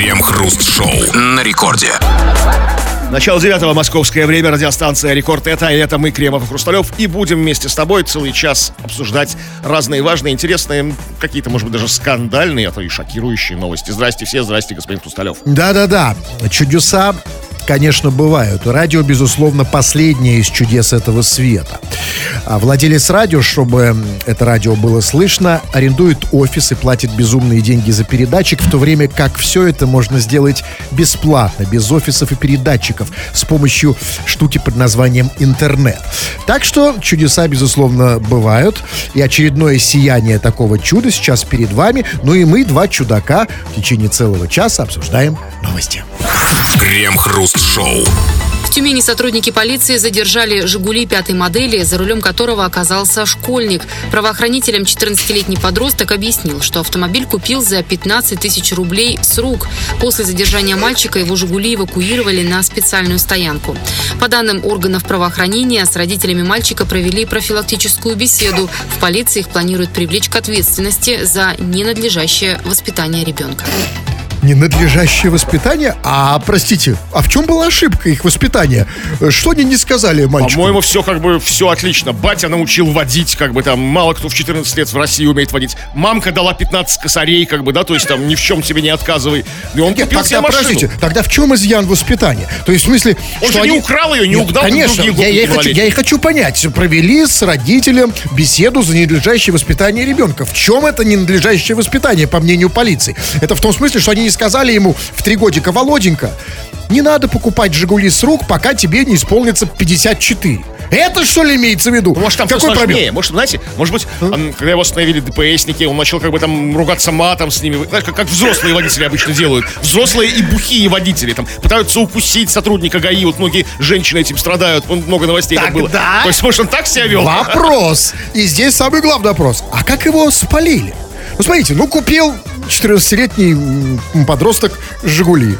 Крем-хруст-шоу на рекорде. Начало девятого московское время, радиостанция «Рекорд» это, и это мы, Кремов и Хрусталев, и будем вместе с тобой целый час обсуждать разные важные, интересные, какие-то, может быть, даже скандальные, а то и шокирующие новости. Здрасте все, здрасте, господин Хрусталев. Да-да-да, чудеса конечно, бывают. Радио, безусловно, последнее из чудес этого света. А владелец радио, чтобы это радио было слышно, арендует офис и платит безумные деньги за передатчик, в то время как все это можно сделать бесплатно, без офисов и передатчиков, с помощью штуки под названием интернет. Так что чудеса, безусловно, бывают. И очередное сияние такого чуда сейчас перед вами. Ну и мы, два чудака, в течение целого часа обсуждаем новости. Крем-хруст-шоу. В Тюмени сотрудники полиции задержали «Жигули» пятой модели, за рулем которого оказался школьник. Правоохранителям 14-летний подросток объяснил, что автомобиль купил за 15 тысяч рублей с рук. После задержания мальчика его «Жигули» эвакуировали на специальную стоянку. По данным органов правоохранения, с родителями мальчика провели профилактическую беседу. В полиции их планируют привлечь к ответственности за ненадлежащее воспитание ребенка ненадлежащее воспитание. А, простите, а в чем была ошибка их воспитания? Что они не сказали мальчику? По-моему, все как бы, все отлично. Батя научил водить, как бы там, мало кто в 14 лет в России умеет водить. Мамка дала 15 косарей, как бы, да, то есть там ни в чем себе не отказывай. И он Нет, купил тогда, себе машину. подождите, тогда в чем изъян воспитания? То есть, в смысле, он что же они... не украл ее, не Нет, угнал, Конечно, я, я, хочу, я и хочу понять. Провели с родителем беседу за ненадлежащее воспитание ребенка. В чем это ненадлежащее воспитание, по мнению полиции? Это в том смысле, что они не сказали ему в три годика, Володенька, не надо покупать «Жигули» с рук, пока тебе не исполнится 54. Это что ли имеется в виду? Может, там Какой сложнее. Может, знаете, может быть, он, когда его остановили ДПСники, он начал как бы там ругаться матом с ними. Знаешь, как, как взрослые водители обычно делают. Взрослые и бухие водители там пытаются укусить сотрудника ГАИ. Вот многие женщины этим страдают. Вон, много новостей так, так было. Да? То есть, может, он так себя вел? Вопрос. И здесь самый главный вопрос. А как его спалили? Ну, смотрите, ну, купил 14-летний подросток «Жигули».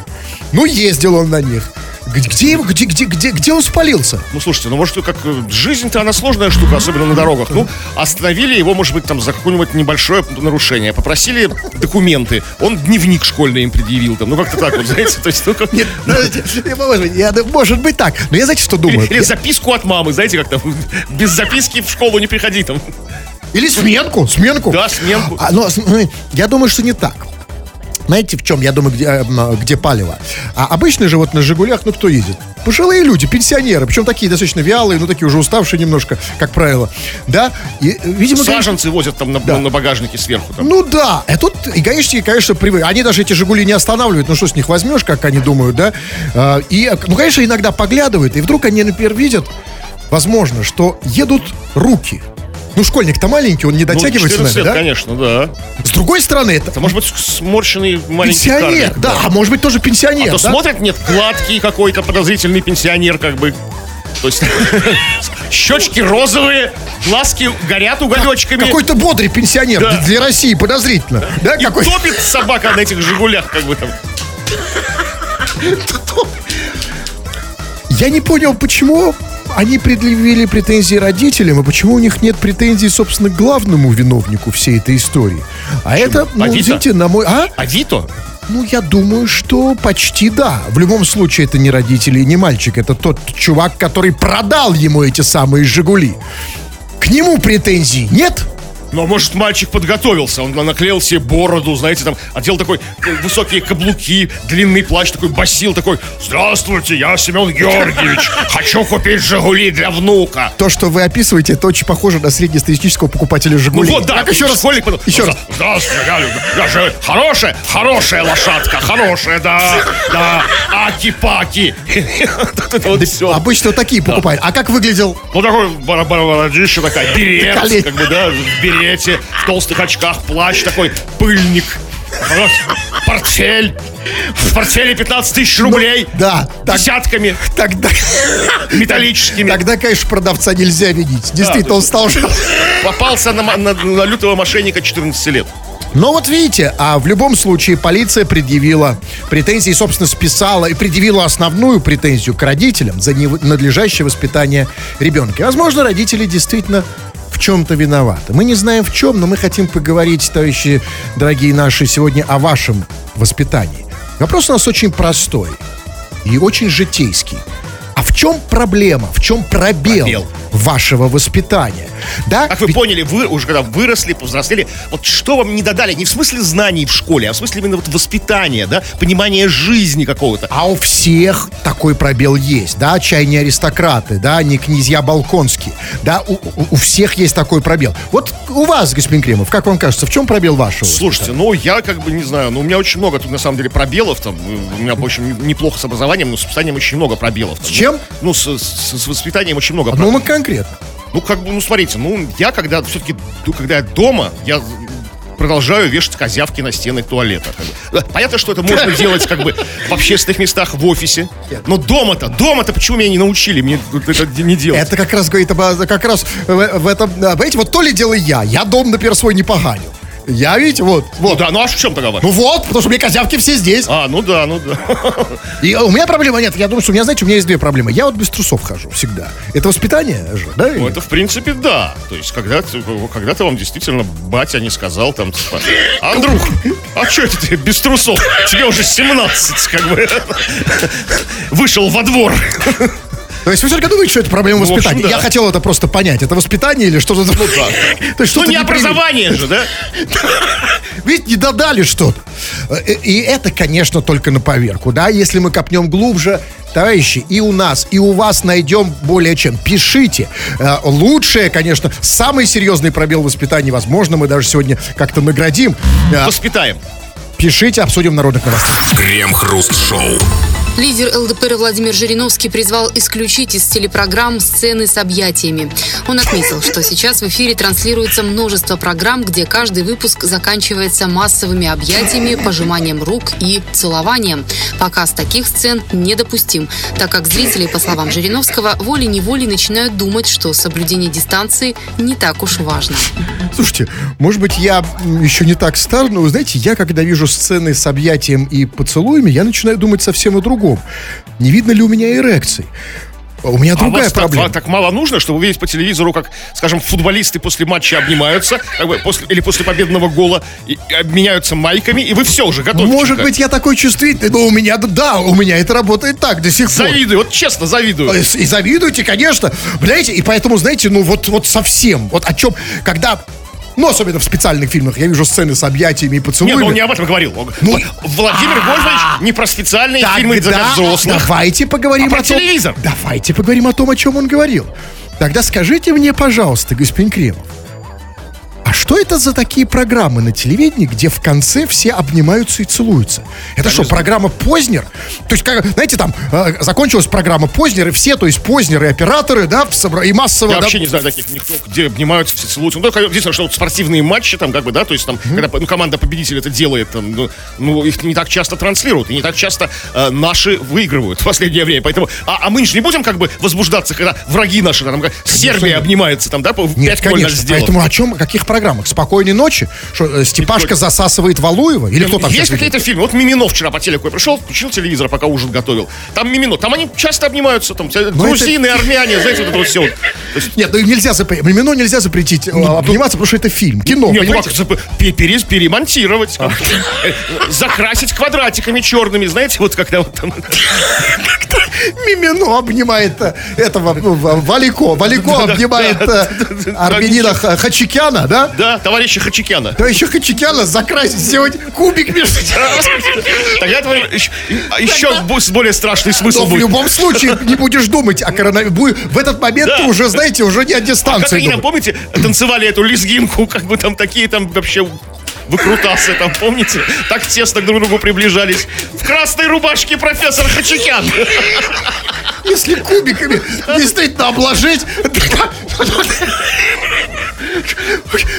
Ну, ездил он на них. Где, где, где, где, где он спалился? Ну, слушайте, ну, может, как э, жизнь-то она сложная штука, особенно на дорогах. Ну, остановили его, может быть, там за какое-нибудь небольшое нарушение. Попросили документы. Он дневник школьный им предъявил там. Ну, как-то так вот, знаете, то есть, ну, как... Нет, может быть, я, может быть так. Но я, знаете, что думаю? Или, или записку от мамы, знаете, как там, без записки в школу не приходи там. Или сменку, сменку. Да, сменку. А, но, я думаю, что не так. Знаете, в чем, я думаю, где, э, где палево? А обычно же вот на «Жигулях», ну, кто ездит? Пожилые люди, пенсионеры, причем такие достаточно вялые, ну, такие уже уставшие немножко, как правило. Да? И, видимо, Саженцы конечно... возят там на, да. на багажнике сверху. Там. Ну, да. А тут и гаишники, конечно, привыкли. Они даже эти «Жигули» не останавливают, ну, что с них возьмешь, как они думают, да? А, и, ну, конечно, иногда поглядывают, и вдруг они, например, видят, возможно, что едут руки – ну, школьник-то маленький, он не ну, дотягивается, ну, наверное, да? конечно, да. С другой стороны, это... Это может быть сморщенный маленький Пенсионер, карлик, да, да, а может быть тоже пенсионер, а то да? смотрят, нет, гладкий какой-то подозрительный пенсионер, как бы. То есть щечки розовые, глазки горят уголечками. Какой-то бодрый пенсионер да. для России, подозрительно. Да, И какой... топит собака на этих «Жигулях», как бы там. Я не понял, почему они предъявили претензии родителям, и почему у них нет претензий, собственно, к главному виновнику всей этой истории? А Почему? это, ну, Авито? извините, на мой... А? Авито? Ну, я думаю, что почти да. В любом случае, это не родители и не мальчик. Это тот чувак, который продал ему эти самые «Жигули». К нему претензий нет? Но, может, мальчик подготовился, он наклеил себе бороду, знаете, там, одел такой э, высокие каблуки, длинный плащ, такой басил, такой, здравствуйте, я Семен Георгиевич, хочу купить «Жигули» для внука. То, что вы описываете, это очень похоже на среднестатистического покупателя «Жигули». Ну вот, да, еще раз. Школьник, еще раз. Здравствуйте, я, я же хорошая, хорошая лошадка, хорошая, да, да, аки-паки. Обычно такие покупают. А как выглядел? Ну, такой бородище такая, берет, как бы, да, берет берете, в толстых очках, плащ такой, пыльник. Вот, портфель. В портфеле 15 тысяч ну, рублей. Ну, да. Так, десятками. Тогда... Металлическими. Тогда, конечно, продавца нельзя видеть. Действительно, да, он стал... Попался на, на, на лютого мошенника 14 лет. Но вот видите, а в любом случае полиция предъявила претензии, собственно, списала и предъявила основную претензию к родителям за ненадлежащее воспитание ребенка. Возможно, родители действительно чем-то виноваты. Мы не знаем в чем, но мы хотим поговорить, товарищи дорогие наши, сегодня о вашем воспитании. Вопрос у нас очень простой и очень житейский. А в чем проблема, в чем пробел, Пробел. вашего воспитания? Да? Как вы Ведь- поняли, вы уже когда выросли, повзрослели, вот что вам не додали, не в смысле знаний в школе, а в смысле именно вот воспитания, да, понимания жизни какого-то. А у всех такой пробел есть, да, чай не аристократы, да, не князья балконские, да, у, у- у всех есть такой пробел. Вот у вас, господин Кремов, как вам кажется, в чем пробел вашего? Слушайте, ну я как бы не знаю, ну у меня очень много тут на самом деле пробелов там, у меня очень неплохо с образованием, но с воспитанием очень много пробелов. Там. С чем? Ну, с, с- с воспитанием очень много Ну, пробелов. ну, конкретно. Ну, как бы, ну, смотрите, ну, я когда все-таки, когда я дома, я продолжаю вешать козявки на стены туалета. как бы. Понятно, что это можно делать как бы в общественных местах, в офисе. Но дома-то, дома-то почему меня не научили мне это не делать? Это как раз говорит об, как раз в, в этом, а, понимаете, вот то ли дело я, я дом, например, свой не поганю. Я, видите, вот, Ну вот. да, ну а в чем тогда? Ну вот, потому что у меня козявки все здесь. А, ну да, ну да. И у меня проблема нет. Я думаю, что у меня, знаете, у меня есть две проблемы. Я вот без трусов хожу всегда. Это воспитание же, да? Ну, это, в принципе, да. То есть, когда-то, когда-то вам действительно батя не сказал, там, типа, Андрюх, а что это ты без трусов? Тебе уже 17, как бы. Вышел во двор. То есть вы все-таки думаете, что это проблема Ну, воспитания? да. Я хотел это просто понять. Это воспитание или что-то... Ну, То есть Ну, что-то не образование же, да? Ведь не додали что-то. Э, И это, конечно, только на поверку, да? Если мы копнем глубже, товарищи, и у нас, и у вас найдем более чем. Пишите. Э, Лучшее, конечно, самый серьезный пробел воспитания, возможно, мы даже сегодня как-то наградим. Э, Воспитаем. Пишите, обсудим в народных новостях. Крем-хруст-шоу. Лидер ЛДПР Владимир Жириновский призвал исключить из телепрограмм сцены с объятиями. Он отметил, что сейчас в эфире транслируется множество программ, где каждый выпуск заканчивается массовыми объятиями, пожиманием рук и целованием. Показ таких сцен недопустим, так как зрители, по словам Жириновского, волей-неволей начинают думать, что соблюдение дистанции не так уж важно. Слушайте, может быть, я еще не так стар, но, вы знаете, я, когда вижу сцены с объятием и поцелуями, я начинаю думать совсем о другом. Не видно ли у меня эрекций? У меня А другая так- проблема. Так, мало нужно, чтобы увидеть по телевизору, как, скажем, футболисты после матча обнимаются, как бы после, или после победного гола, и, и обменяются майками, и вы все уже готовы. Может быть, я такой чувствительный, но у меня, да, у меня это работает так до сих пор. Завидую, вот честно завидую. И и завидуйте, конечно. Знаете, и поэтому, знаете, ну вот, вот совсем. Вот о чем, когда... Ну, особенно в специальных фильмах я вижу сцены с объятиями и Нет, поцелуями. ну он не об этом говорил. Ну, Владимир Вольфович не про специальные фильмы для взрослых. давайте поговорим А про о том... телевизор? Давайте поговорим о том, о чем он говорил. Тогда скажите мне, пожалуйста, господин Кремов, а что это за такие программы на телевидении, где в конце все обнимаются и целуются? Это что, программа Познер? То есть, как, знаете, там э, закончилась программа Познер, и все, то есть Познер и операторы, да, и массово... Я да, вообще не знаю таких никто, где обнимаются, все целуются. Ну, только единственное, что вот спортивные матчи, там, как бы, да, то есть там, когда ну, команда победитель это делает, там, ну, ну, их не так часто транслируют, и не так часто э, наши выигрывают в последнее время. Поэтому, а, а мы же не будем, как бы, возбуждаться, когда враги наши, там, как Сербия обнимается, там, да, по- Нет, 5 гольно конечно. Поэтому о чем, о каких программах? Спокойной ночи? Что, э, Степашка засасывает Валуева? Или кто там Есть какие-то фильмы. Вот Мимино вчера по телеку я пришел, включил телевизор, пока ужин готовил. Там Мимино. Там они часто обнимаются. Там Ну, грузины, армяне, знаете, вот это вот все. Нет, ну нельзя запретить. Мимино нельзя запретить э, обниматься, потому что это фильм, кино, ну перемонтировать, как- э, закрасить квадратиками черными, знаете, вот когда вот там... Мимино обнимает этого ну, Валико. Валико обнимает да, э, да, да, да? Товарища Хачикяна. Еще Хачикяна закрасить, сделать кубик между Тогда это еще, более страшный смысл Но в будет. любом случае не будешь думать о коронавирусе. В этот момент ты уже, знаете, уже не о дистанции думаешь. помните, танцевали эту лезгинку, как бы там такие там вообще выкрутасы там, помните? Так тесно друг к другу приближались. В красной рубашке профессор Хачикян. Если кубиками действительно обложить...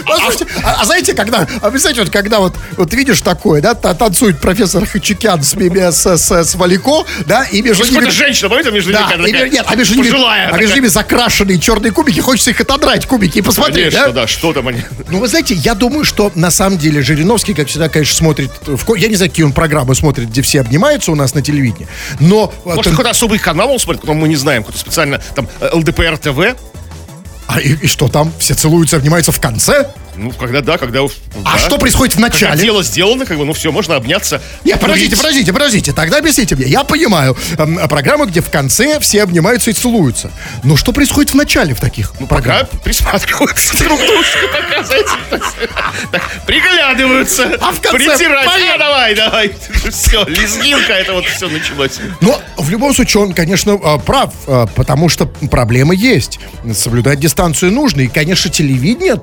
Послушайте, а, а знаете, когда, а знаете, вот когда вот, вот видишь такое, да, та- танцует профессор Хачикян с, с, с, с Валико, да, и между ними... Женщина, помните, между ними Да, какая-то и, такая нет, а между ними, пожилая а между такая. ними закрашенные черные кубики, хочется их отодрать, кубики, и посмотреть, Конечно, да? да, что там они. Ну, вы знаете, я думаю, что на самом деле Жириновский, как всегда, конечно, смотрит... В, я не знаю, какие он программы смотрит, где все обнимаются у нас на телевидении, но... Может, там- какой-то особый канал он смотрит, которого мы не знаем, какой-то специально, там, э, ЛДПР ТВ. А и, и что там? Все целуются, обнимаются в конце? Ну, когда да, когда... А да. что происходит в Когда начале? дело сделано, как бы, ну все, можно обняться. Нет, подождите, подождите, подождите. Тогда объясните мне. Я понимаю, эм, программа, где в конце все обнимаются и целуются. Но что происходит в начале в таких Ну, пока присматриваются друг к дружке, пока, знаете, так, приглядываются, А в конце притирать. поем. А, давай, давай. Все, лезгинка, это вот все началось. Но в любом случае он, конечно, э, прав, э, потому что проблемы есть. Соблюдать дистанцию нужно. И, конечно, телевидение,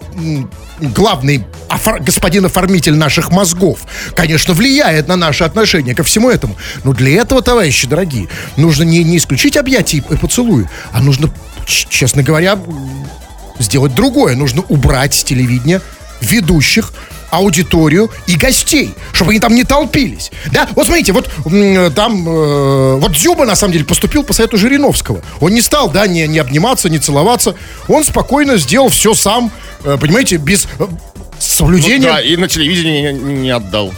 главный офор- господин оформитель наших мозгов, конечно, влияет на наши отношения ко всему этому. Но для этого, товарищи дорогие, нужно не, не исключить объятия и поцелуи, а нужно, честно говоря, сделать другое. Нужно убрать с телевидения ведущих, аудиторию и гостей, чтобы они там не толпились. Да, вот смотрите, вот м, там, э, вот Дзюба на самом деле поступил по совету Жириновского. Он не стал, да, не, не обниматься, не целоваться. Он спокойно сделал все сам, э, понимаете, без э, соблюдения. Ну Да, и на телевидении не, не отдал.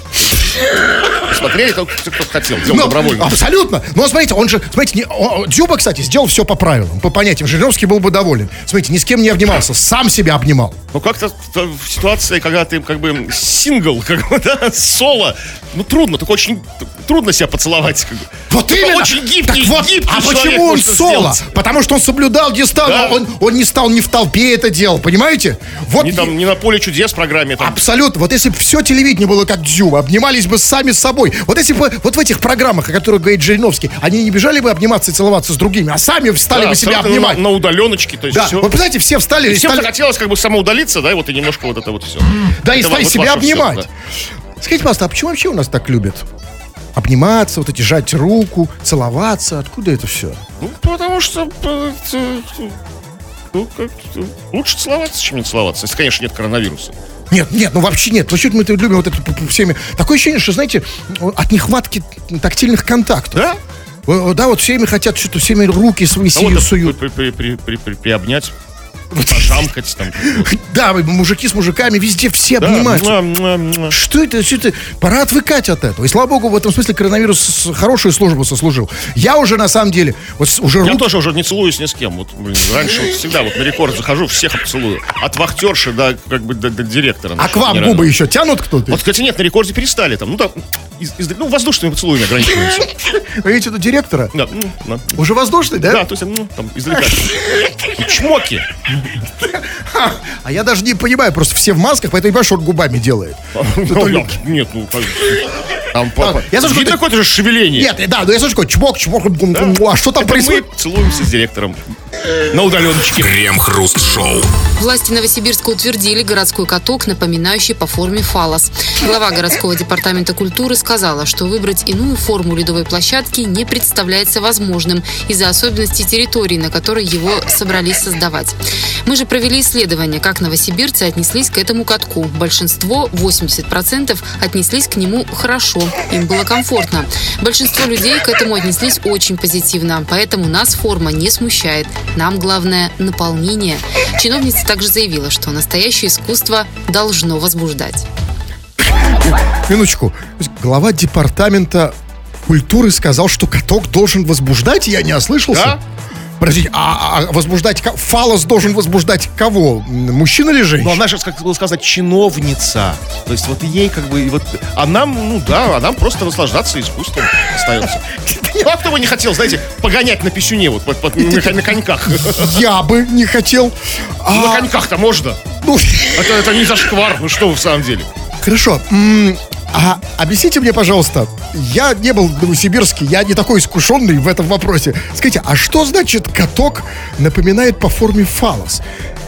Смотрели только кто хотел, делал Ну, добровольно. Абсолютно. Но смотрите, он же, смотрите, не, о- Дзюба, кстати, сделал все по правилам, по понятиям. Жириновский был бы доволен. Смотрите, ни с кем не обнимался, сам себя обнимал. Ну как-то в ситуации, когда ты как бы сингл, как бы, да, соло, ну трудно, только очень трудно себя поцеловать. Как бы. Вот Только именно. очень гибкий, так вот, гибкий а почему он соло? сделать. Потому что он соблюдал дистанцию. Да. Он, он не стал не в толпе это делал, понимаете? Вот Не, там, не на поле чудес программе. Там. Абсолютно. Вот если бы все телевидение было как Дзюба, обнимались бы сами с собой. Вот если бы вот в этих программах, о которых говорит Жириновский, они не бежали бы обниматься и целоваться с другими, а сами встали Да, бы себя обнимать. На, на удаленочке, то есть да, все. вот представляете, все встали и Всем стали, захотелось как бы самоудалиться, да, и вот и немножко вот это вот все. да, и Это стали вот себя обнимать. да. Скажите, пожалуйста, а почему вообще у нас так любят? Обниматься, вот эти жать руку, целоваться. Откуда это все? Ну, потому что э, э, ну, как, э, лучше целоваться, чем не целоваться, если, конечно, нет коронавируса. Нет, нет, ну вообще нет. Вообще мы любим вот это всеми. Такое ощущение, что, знаете, от нехватки тактильных контактов. Да? Э, Да, вот всеми хотят что-то, всеми руки свои А вот суют. при- при- при- при- приобнять, пожамкать там. Да, мужики с мужиками, везде все обнимаются. Что это, что это? Пора отвыкать от этого. И слава богу, в этом смысле коронавирус хорошую службу сослужил. Я уже, на самом деле, вот уже Я тоже уже не целуюсь ни с кем. Вот, блин, раньше всегда вот на рекорд захожу, всех обцелую. От вахтерши до как бы до, до директора. А к вам губы еще тянут кто-то? Вот, кстати, нет, на рекорде перестали там. Ну, там, из- из- ну воздушными поцелуями ограничиваются. Вы видите, директора? Да. Уже воздушный, да? Да, то есть, ну, там, издалека. Чмоки. А я даже не понимаю, просто все в масках, поэтому что он губами делает. Ну, я- Нет, ну, как- там, папа. я слышу, Видно какое-то же шевеление. Нет, да, но я слышу, чмок, чмок, гум, гум. а что там происходит? мы целуемся с директором на удаленочке. Крем-хруст-шоу. Власти Новосибирска утвердили городской каток, напоминающий по форме фалос. Глава городского департамента культуры сказала, что выбрать иную форму ледовой площадки не представляется возможным из-за особенностей территории, на которой его собрались создавать. Мы же провели исследование, как новосибирцы отнеслись к этому катку. Большинство, 80%, отнеслись к нему хорошо, им было комфортно. Большинство людей к этому отнеслись очень позитивно, поэтому нас форма не смущает. Нам главное наполнение. Чиновница также заявила, что настоящее искусство должно возбуждать. Минуточку. Глава департамента культуры сказал, что каток должен возбуждать, я не ослышался. Да? Подождите, а, а возбуждать... Фалос должен возбуждать кого? Мужчина или Ну, женщина? она же, как было сказано, чиновница. То есть вот ей как бы, вот, а нам, ну да, а нам просто наслаждаться искусством остается. Ну, а кто бы не хотел, знаете, погонять на писюне вот, вот, вот, на, на коньках. Я бы не хотел. Ну, На А, коньках-то можно. ну, Это, это не зашквар, ну что вы в самом деле. хорошо. А объясните мне, пожалуйста, я не был в Новосибирске, я не такой искушенный в этом вопросе. Скажите, а что значит каток напоминает по форме фалос?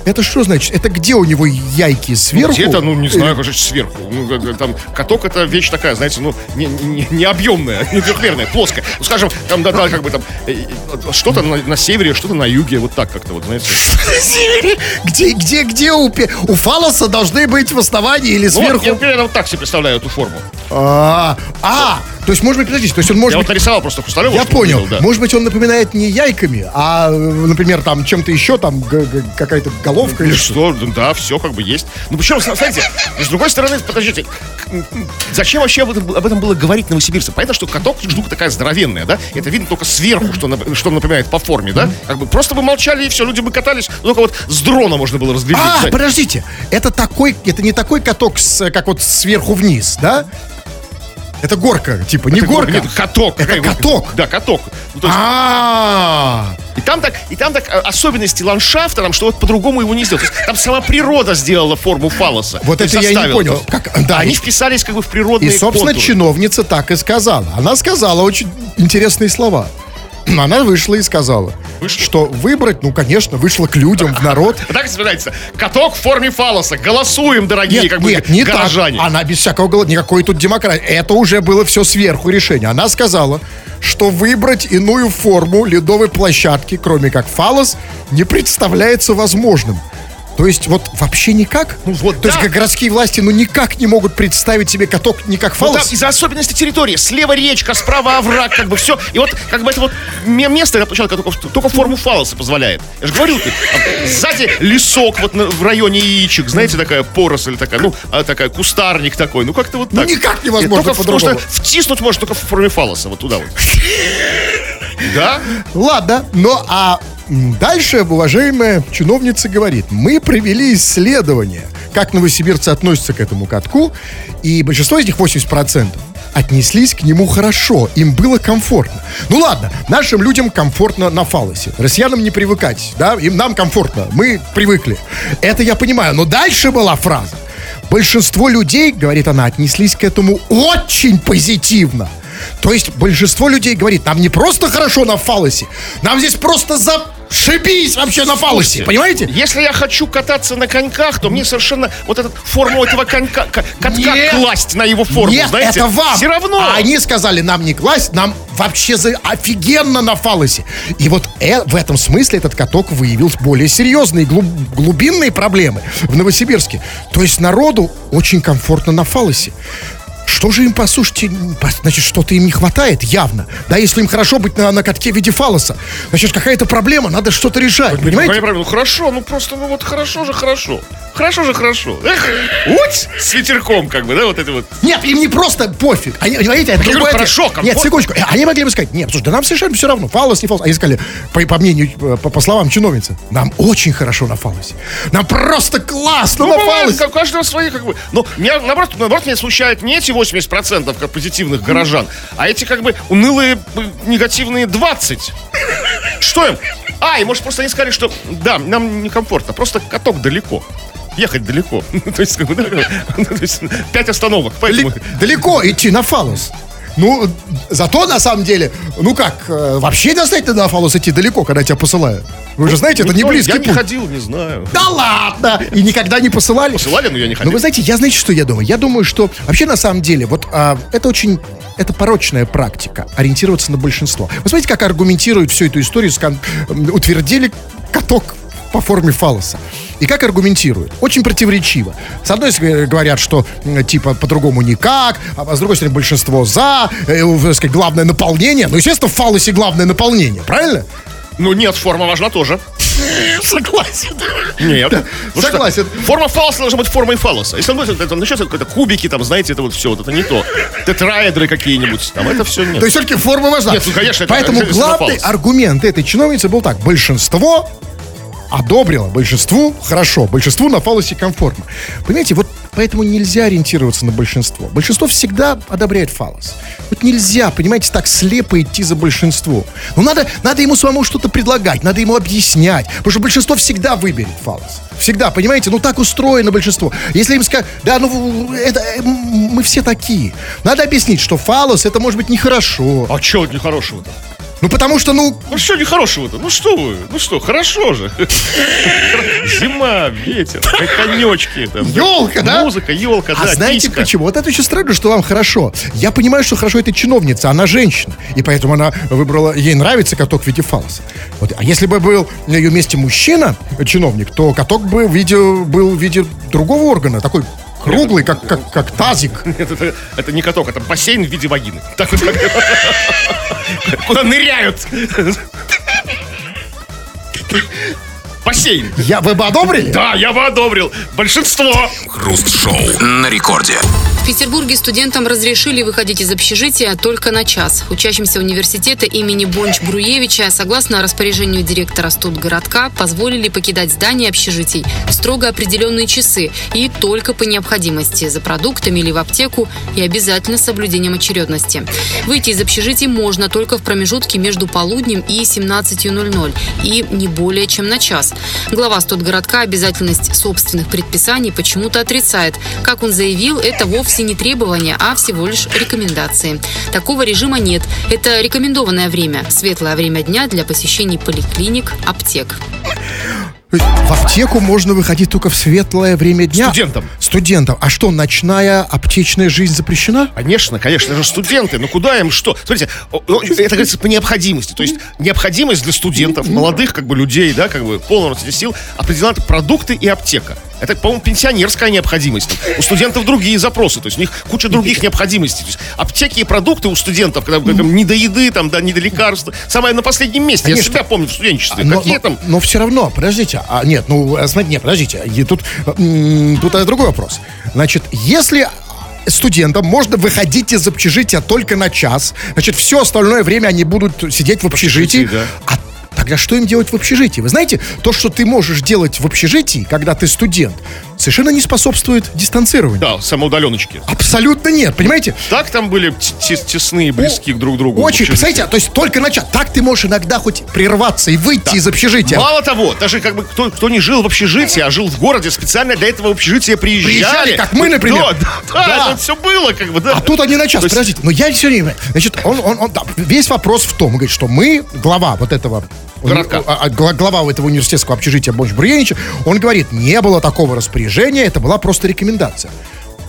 Это что значит? Это где у него яйки сверху? Где-то, ну, не знаю, же сверху. Ну, как- как там, каток это вещь такая, знаете, ну, не, не, не объемная, не трехмерная, плоская. Ну, скажем, там, да, да, как бы там, э, э, что-то на, на севере, что-то на юге, вот так как-то, вот, знаете. Где, где, где у, у фалоса должны быть в основании или Ну, сверху? я примерно вот так себе представляю эту форму. А, а, То есть, может быть, подождите, то есть он может Я быть... вот нарисовал просто Хрусталева. Я понял. увидел, да. Может быть, он напоминает не яйками, а, например, там чем-то еще, там какая-то головка или Ну что. что, да, все как бы есть. Ну причем, смотрите, с другой стороны, подождите, зачем вообще об этом, об этом было говорить новосибирцам? Понятно, что каток штука такая здоровенная, да? Это видно только сверху, что, что напоминает по форме, да? Как бы просто бы молчали и все, люди бы катались, ну, только вот с дрона можно было разглядеть. А, подождите, это такой, это не такой каток, с, как вот сверху вниз, да? Это горка, типа, не Это горка. Нет, каток. Это каток. Да, каток. А, и там так, и там так э, особенности ландшафта, там, что вот по-другому его не сделать. Там сама природа сделала форму фалоса. Вот это я и не понял. Как- да, они и- вписались как бы в И, природные собственно, контуры. чиновница так и сказала. Она сказала очень интересные слова. Она вышла и сказала, Вышла? что выбрать, ну, конечно, вышла к людям, в народ. Так вспоминается. Каток в форме фалоса. Голосуем, дорогие, Нет, как бы нет, не так. горожане. Она без всякого голода, никакой тут демократии. Это уже было все сверху решение. Она сказала, что выбрать иную форму ледовой площадки, кроме как фалос, не представляется возможным. То есть вот вообще никак? Ну вот То есть да. как городские власти, ну никак не могут представить себе каток не как Ну, фалос? там из-за особенностей территории. Слева речка, справа овраг, как бы все. И вот как бы это вот ме- место, площадка только, только форму фалоса позволяет. Я же говорил, ты, а, сзади лесок вот на- в районе яичек, знаете, такая поросль такая, ну, а, такая, кустарник такой, ну как-то вот Ну, так. никак И невозможно только по-другому. Потому что втиснуть можно только в форме фалоса, вот туда вот. Да? Ладно, ну а дальше уважаемая чиновница говорит, мы провели исследование, как новосибирцы относятся к этому катку, и большинство из них, 80%, отнеслись к нему хорошо, им было комфортно. Ну ладно, нашим людям комфортно на фалосе, россиянам не привыкать, да, им нам комфортно, мы привыкли. Это я понимаю, но дальше была фраза. Большинство людей, говорит она, отнеслись к этому очень позитивно. То есть большинство людей говорит, нам не просто хорошо на фалосе, нам здесь просто зашибись вообще на фалосе, понимаете? Если я хочу кататься на коньках, то мне совершенно вот эту форму этого конька, ка- катка Нет. класть на его форму, Нет, знаете? это вам. Все равно. А они сказали, нам не класть, нам вообще за офигенно на фалосе. И вот э- в этом смысле этот каток выявил более серьезные глуб- глубинные проблемы в Новосибирске. То есть народу очень комфортно на фалосе. Что же им, послушайте, по- значит, что-то им не хватает, явно. Да, если им хорошо быть на, на катке в виде фалоса, значит, какая-то проблема, надо что-то решать, Какая понимаете? проблема? Ну хорошо, ну просто, ну вот хорошо же хорошо. Хорошо же хорошо. Эх, уть, с ветерком, как бы, да, вот это вот. Нет, им не просто пофиг. Они, понимаете, это другое хорошо, дело. Нет, секундочку. Э, Они могли бы сказать, нет, слушай, да нам совершенно все равно, фалос, не фалос. Они сказали, по, по мнению, э, по, по словам чиновницы, нам очень хорошо на фалосе. Нам просто классно Ну, на бывает, фалосе. у каждого свои, как бы. Но меня, наоборот, наоборот, меня смущают не эти 80% как позитивных горожан, а эти, как бы, унылые, негативные 20. Что им? А, и может, просто они сказали, что да, нам некомфортно, просто каток далеко. Ехать далеко. То есть, как бы, да, ну, то есть, пять остановок. Поэтому... Далеко идти на фалос. Ну, зато на самом деле, ну как, э, вообще достаточно на фалос идти далеко, когда тебя посылают. Вы же знаете, это не близкий Я не путь. ходил, не знаю. Да ладно! И никогда не посылали? Посылали, но я не Ну, ходил. вы знаете, я знаете, что я думаю? Я думаю, что вообще на самом деле, вот а, это очень, это порочная практика, ориентироваться на большинство. Вы смотрите, как аргументируют всю эту историю, утвердили каток по форме фалоса. И как аргументируют? Очень противоречиво. С одной стороны говорят, что типа по-другому никак, а с другой стороны большинство за, э, э, сказать, главное наполнение. Ну, естественно, в фалосе главное наполнение, правильно? Ну нет, форма важна тоже. Согласен. Нет. Да, Ну что, согласен. форма фалоса должна быть формой фалоса. Если он будет, это начнется какие-то кубики, там, знаете, это вот все, вот это не то. Тетраэдры какие-нибудь, там, это все нет. То есть все-таки форма важна. Нет, ну, конечно, это Поэтому обязательно главный аргумент этой чиновницы был так. Большинство одобрило, большинству хорошо, большинству на фалосе комфортно. Понимаете, вот поэтому нельзя ориентироваться на большинство. Большинство всегда одобряет фалос. Вот нельзя, понимаете, так слепо идти за большинство. Ну, надо, надо ему самому что-то предлагать, надо ему объяснять. Потому что большинство всегда выберет фалос. Всегда, понимаете? Ну, так устроено большинство. Если им сказать, да, ну, это, э, мы все такие. Надо объяснить, что фалос, это может быть нехорошо. А что нехорошего-то? Ну, потому что, ну, Ну что нехорошего-то? Ну что вы? Ну что, хорошо же. Зима, ветер, конечки. Ёлка, да? Музыка, елка, а да, знаете писька. почему? Вот это очень странно, что вам хорошо. Я понимаю, что хорошо это чиновница, она женщина. И поэтому она выбрала, ей нравится каток в виде фалоса. Вот. А если бы был на ее месте мужчина, чиновник, то каток бы в виде, был в виде другого органа, такой Круглый, как, как, как тазик. Это, это, это не каток, это бассейн в виде вагины. Так вот, как- Куда ныряют. Бассейн. Я, вы бы одобрили? Да, я бы одобрил. Большинство. Хруст-шоу на рекорде. В Петербурге студентам разрешили выходить из общежития только на час. Учащимся университета имени Бонч-Бруевича, согласно распоряжению директора студгородка, позволили покидать здание общежитий в строго определенные часы и только по необходимости за продуктами или в аптеку и обязательно с соблюдением очередности. Выйти из общежитий можно только в промежутке между полуднем и 17.00 и не более чем на час. Глава студгородка обязательность собственных предписаний почему-то отрицает. Как он заявил, это вовсе не требования, а всего лишь рекомендации. Такого режима нет. Это рекомендованное время, светлое время дня для посещений поликлиник, аптек. В аптеку можно выходить только в светлое время дня. Студентам. Студентам. А что, ночная аптечная жизнь запрещена? Конечно, конечно, это же студенты. Ну куда им что? Смотрите, это говорится по необходимости. То есть необходимость для студентов, молодых как бы людей, да, как бы полного сил, определена продукты и аптека. Это, по-моему, пенсионерская необходимость. Там. У студентов другие запросы, то есть у них куча других необходимостей. То есть аптеки и продукты у студентов, когда там, не до еды, там, да, не до лекарств, самое на последнем месте. Я Конечно. себя помню в студенчестве. Но, Какие но- там... но все равно, подождите, а нет, ну, а, смотрите, нет, подождите, и тут, тут э, другой вопрос. Значит, если студентам можно выходить из общежития только на час, значит, все остальное время они будут сидеть в общежитии, общежитии, а Тогда что им делать в общежитии? Вы знаете, то, что ты можешь делать в общежитии, когда ты студент, совершенно не способствует дистанцированию. Да, самоудаленочки. Абсолютно нет, понимаете? Так там были тесные, близки друг к другу. Очень, представляете, то есть только начать. Так ты можешь иногда хоть прерваться и выйти из общежития. Мало того, даже как бы кто, кто не жил в общежитии, а жил в городе, специально для этого общежития приезжали. Приезжали, как мы, например. Да, да, да, Да. это все было, как бы, да. А тут они на час, есть- подождите. Но я все время... Значит, он, он, он- да, весь вопрос в том, говорит, что мы, глава вот этого... Городка. а, а, гла- глава этого университетского общежития Бонч Бруевича, он говорит, не было такого распоряжения, это была просто рекомендация.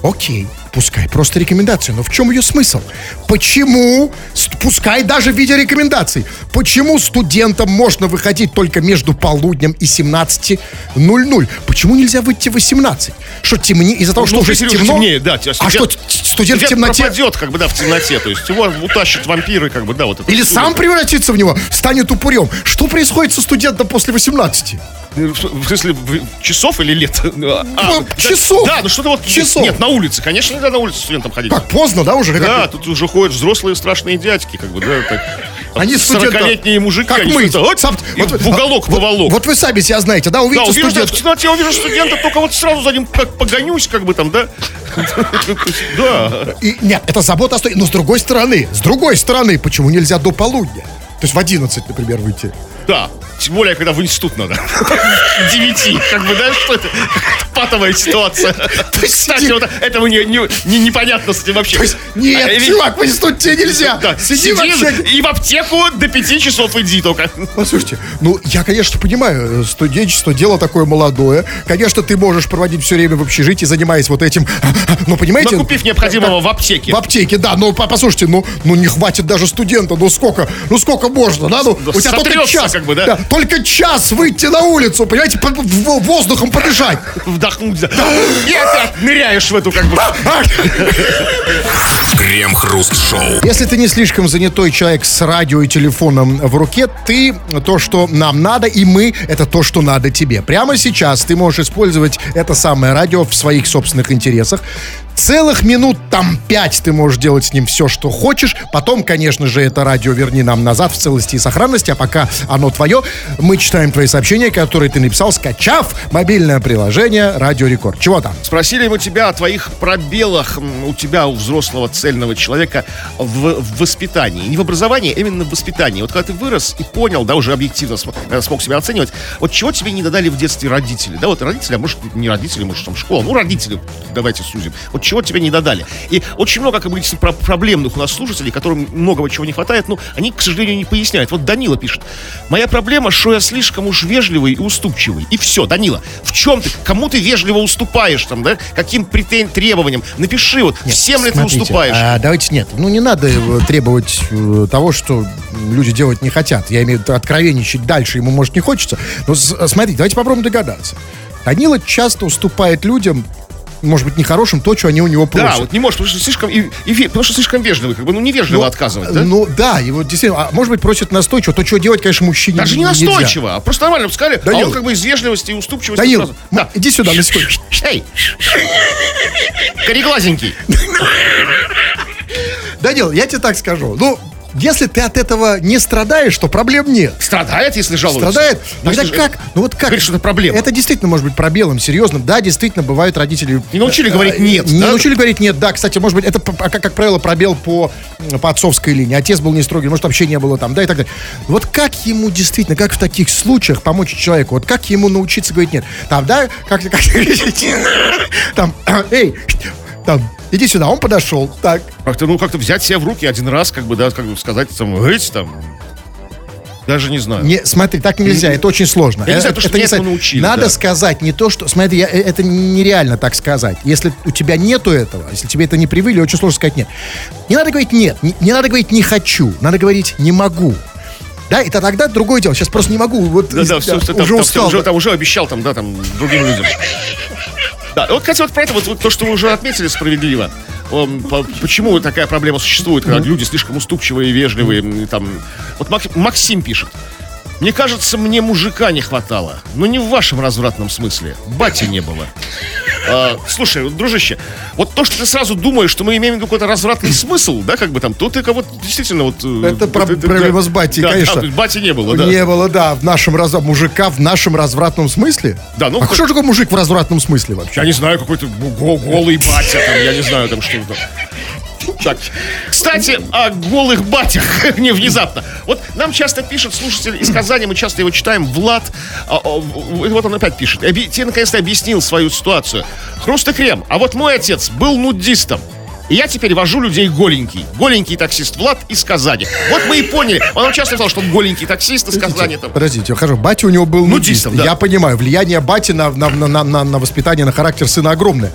Окей, пускай просто рекомендация, но в чем ее смысл? Почему, пускай даже в виде рекомендаций, почему студентам можно выходить только между полуднем и 17.00? Почему нельзя выйти в 18? Что темнее, из-за того, что Ну, уже Сережа, темно? темнее, да, тебя а что, студент- студент в темноте? пропадет, как бы, да, в темноте. То есть его утащат вампиры, как бы, да, вот это. Или сам превратится в него, станет упырем. Что происходит со студентом после 18? В смысле, часов или лет? А, Ну, часов. Да, ну что-то вот... Часов. Нет, на улице. Конечно, нельзя на улице студентам ходить. Как поздно, да, уже? Да, тут уже ходят взрослые страшные дядьки, как бы, да, так. Они студенты. 40-летние мужики, Как они мы. вот, Сам- вот в уголок вот- поволок. Вот вы сами себя знаете, да, Да, увидите увижу, да, в студента. темноте увижу студента, только вот сразу за ним как погонюсь, как бы там, да? Да. И, нет, это забота о. Но с другой стороны, с другой стороны, почему нельзя до полудня? То есть в 11, например, выйти. Да. Тем более, когда в институт надо. К Девяти. Как бы, да, что это? Патовая ситуация. Кстати, сиди- вот этого не, не, не- непонятно с этим вообще. То есть, нет, А, чувак, в институт тебе нельзя. Да, Сиди сиди вообще. и в аптеку до пяти часов иди только. Послушайте, ну, я, конечно, понимаю, э, студенчество, дело такое молодое. Конечно, ты можешь проводить все время в общежитии, занимаясь вот этим. Но, понимаете... Накупив необходимого в аптеке. В аптеке, да, но по- послушайте, ну, ну не хватит даже студента, ну сколько, ну сколько можно, да, ну, Да у тебя только час, как бы, да. только час выйти на улицу, понимаете, по- воздухом подышать. Вдохнуть. да. И опять ныряешь в эту как бы... Крем-хруст-шоу. Если ты не слишком занятой человек с радио и телефоном в руке, ты то, что нам надо, и мы, это то, что надо тебе. Прямо сейчас ты можешь использовать это самое радио в своих собственных интересах. Целых минут там пять ты можешь делать с ним все, что хочешь. Потом, конечно же, это радио верни нам назад в целости и сохранности. А пока оно твое, мы читаем твои сообщения, которые ты написал, скачав мобильное приложение Радио Рекорд. Чего там? Спросили мы тебя о твоих пробелах у тебя, у взрослого цельного человека в, в воспитании. Не в образовании, а именно в воспитании. Вот когда ты вырос и понял, да, уже объективно см- э, смог себя оценивать, вот чего тебе не додали в детстве родители? Да, вот родители, а может не родители, может там школа, ну родители, давайте сузим. Вот чего тебе не додали? И очень много, как действительно, про- проблемных у нас слушателей, которым многого чего не хватает, ну, они, к сожалению, не поясняют. Вот Данила пишет. Моя проблема, что я слишком уж вежливый и уступчивый. И все, Данила, в чем ты? Кому ты вежливо уступаешь там, да? Каким претен... требованиям? Напиши вот, всем ли ты Смотрите, уступаешь? а, давайте нет. Ну, не надо э, требовать э, того, что люди делать не хотят. Я имею в виду откровенничать дальше, ему, может, не хочется. Но с- смотрите, давайте попробуем догадаться. Данила часто уступает людям может быть, нехорошим то, что они у него просят. Да, вот не можешь, потому что слишком, и, и потому что слишком вежливый, как бы, ну, невежливо Ну, отказывать, да? Ну да, и вот действительно, а может быть, просят настойчиво, то, что делать, конечно, мужчине Даже не нельзя. настойчиво, а просто нормально сказали, а Данил. он как бы из вежливости и уступчивости Данил, сразу- Да. иди сюда на секунду. Эй! Кореглазенький. Данил, я тебе так скажу. Ну, если ты от этого не страдаешь, то проблем нет. Страдает, если жалуется. Страдает? Ну, Тогда если же- как? Ну вот как? Говорит, что это проблема. Это действительно может быть пробелом, серьезным. Да, действительно, бывают родители... Не научили говорить э, «нет», Не да? научили говорить нет, да. Кстати, может быть, это, п- как, как правило, пробел по, по отцовской линии. Отец был не строгий, может, вообще не было там, да, и так далее. Вот как ему действительно, как в таких случаях помочь человеку? Вот как ему научиться говорить нет? Там, да, как, как там, эй, там, иди сюда, он подошел, так, Как-то, ну, как-то взять себя в руки один раз, как бы, да, как бы сказать, там, «Гыть», там, даже не знаю. Не, смотри, так нельзя, это очень сложно. Я не знаю, Э, то, что это меня не научили, Надо да. сказать не то, что... Смотри, я- э, это нереально так сказать. Если у тебя нету этого, если тебе это не привыли, очень сложно сказать нет. Не надо говорить нет, не, не надо говорить не хочу, надо говорить не могу. Да, это тогда другое дело. Сейчас просто не могу. Вот Да, да, все, да, все, уже там, устал. уже, там уже обещал, там, да, там, другим людям. Да, вот, кстати, вот про это, вот, вот то, что вы уже отметили справедливо. Почему такая проблема существует, когда люди слишком уступчивые и вежливые, там. Вот Мак- Максим пишет. Мне кажется, мне мужика не хватало. Но не в вашем развратном смысле. Бати не было. А, слушай, вот, дружище, вот то, что ты сразу думаешь, что мы имеем какой-то развратный смысл, да, как бы там, то ты кого-то действительно вот... э, Это про- проблема да. с Да, да, конечно. есть бати не было, да. Не было, да, в нашем раз... мужика в нашем развратном смысле. Да, ну, а хоть- что такое мужик в развратном смысле вообще? Я не знаю, какой-то го- голый батя там, я не знаю там что там. Так, кстати, о голых батях, не внезапно. Вот нам часто пишет слушатель из Казани, мы часто его читаем, Влад, а, а, вот он опять пишет, тебе наконец-то объяснил свою ситуацию. Хруст и крем, а вот мой отец был нудистом. И я теперь вожу людей голенький. Голенький таксист Влад из Казани. Вот мы и поняли. Он часто сказал, что он голенький таксист из Казани. Там. Подождите, хорошо, батя у него был Нудистом, да. Я понимаю, влияние бати на, на, на, на- на воспитание, на характер сына огромное.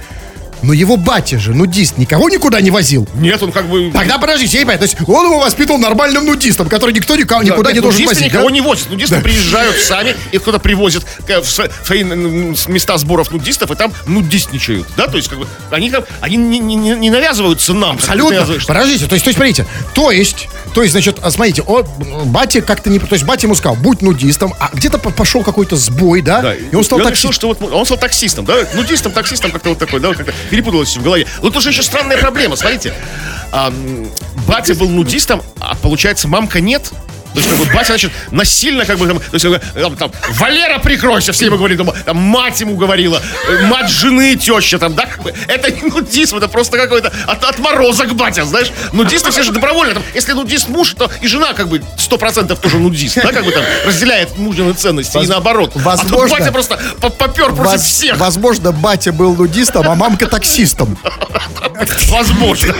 Но его батя же, нудист, никого никуда не возил. Нет, он как бы... Тогда подождите, я не понимаю, то есть он его воспитывал нормальным нудистом, который никто никого, никуда Нет, не должен возить. никого да? не возят. Нудисты Да. приезжают сами, их кто-то привозит в сво- в свои места сборов нудистов, и там нудистничают. Да, то есть, как бы, они, как- они не, не- не- навязываются нам. Абсолютно. Подождите, то есть, то есть, смотрите, то есть, то есть, значит, а, смотрите, он, батя как-то не, то есть, батя ему сказал, будь нудистом, а где-то по- пошел какой-то сбой, да, Да, и он стал решил, таксистом. что вот он стал таксистом, да, нудистом, таксистом как-то вот такой, да, как-то перепуталось в голове. Но тут же еще странная проблема, смотрите. А, батя был нудистом, а получается, мамка нет. То есть, как бы, батя, значит, насильно, как бы, там, то есть, как бы, там, там, Валера, прикройся, все ему говорили, там, там, мать ему говорила, э, мать жены, теща, там, да, как бы, это не нудизм, это просто какой-то от, отморозок батя, знаешь, нудисты все же добровольно, там, если нудист муж, то и жена, как бы, сто процентов тоже нудист, да, как бы, там, разделяет мужнины ценности, и Воз- наоборот. А возможно- тут батя просто по- попер против Воз- всех, Возможно, батя был нудистом, а мамка таксистом. возможно.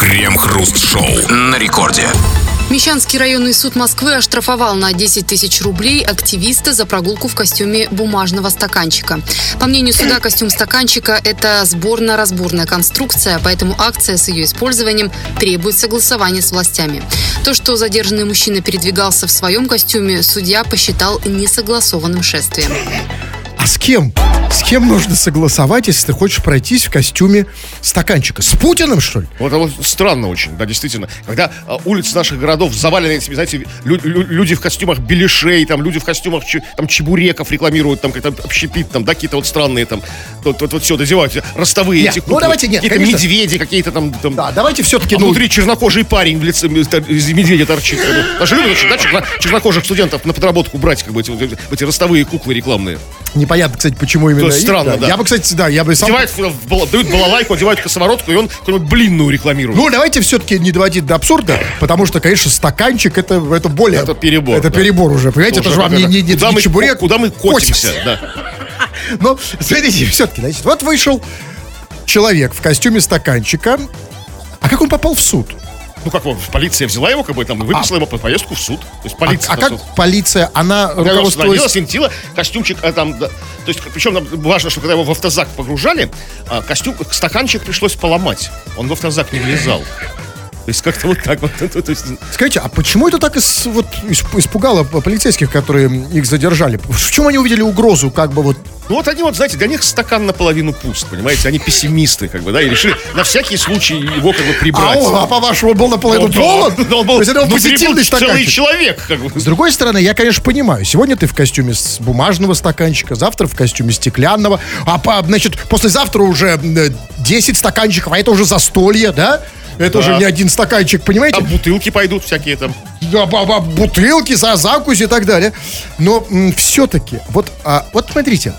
Крем-хруст-шоу на рекорде. Мещанский районный суд Москвы оштрафовал на 10 тысяч рублей активиста за прогулку в костюме бумажного стаканчика. По мнению суда, костюм стаканчика – это сборно-разборная конструкция, поэтому акция с ее использованием требует согласования с властями. То, что задержанный мужчина передвигался в своем костюме, судья посчитал несогласованным шествием. А с кем? С кем нужно согласовать, если ты хочешь пройтись в костюме стаканчика? С Путиным, что ли? Вот это вот странно очень, да, действительно. Когда а, улицы наших городов завалены этими, знаете, лю- лю- люди в костюмах беляшей, там, люди в костюмах чи- там, чебуреков рекламируют, там, как-то общепит, там, да, какие-то вот странные, там, вот, вот, вот все дозевают, ростовые Нет, эти ну, куклы. давайте нет, Какие-то конечно. медведи, какие-то там, там Да, давайте все-таки, а ну, внутри чернокожий парень в лице тор- из медведя торчит. Даже любят да, черно- чернокожих студентов на подработку брать, как бы, эти, эти- эти ростовые куклы рекламные. Непонятно, кстати, почему именно То есть их, странно, да. Я бы, кстати, да, я бы сам... Одевают, дают балалайку, одевают косоворотку, и он какую-нибудь блинную рекламирует. Ну, давайте все-таки не доводить до абсурда, потому что, конечно, стаканчик это, это более... Это перебор, Это да. перебор уже, понимаете? Это Уже же вам не, это- не, не, куда, не мы, чебурек. куда мы котимся, да. Но, смотрите, все-таки, значит, вот вышел человек в костюме стаканчика, а как он попал в суд? Ну как вот, полиция взяла его, как бы там, и выписала ему по- поездку в суд. То есть А, полиция. а как полиция, она Руководство руководствуясь... сентила, костюмчик а, там, да. то есть, причем важно, что когда его в автозак погружали, а, костюм, стаканчик пришлось поломать. Он в автозак не влезал. То есть как-то вот так вот. Скажите, а почему это так ис- вот, исп- испугало полицейских, которые их задержали? В чем они увидели угрозу, как бы вот... Ну вот они вот, знаете, для них стакан наполовину пуст, понимаете? Они пессимисты, как бы, да, и решили на всякий случай его как бы А прибрать. он, а по-вашему, был наполовину Ну, да. полон? Ну, он был То есть это был позитивный был целый стаканчик. человек, как бы. С другой стороны, я, конечно, понимаю. Сегодня ты в костюме с бумажного стаканчика, завтра в костюме стеклянного, а по, значит, послезавтра уже э, 10 стаканчиков, а это уже застолье, да? Это Да. уже не один стаканчик, понимаете? Там бутылки пойдут всякие там. Да, бутылки, за закусь и так далее. Но все-таки, вот, а, вот смотрите,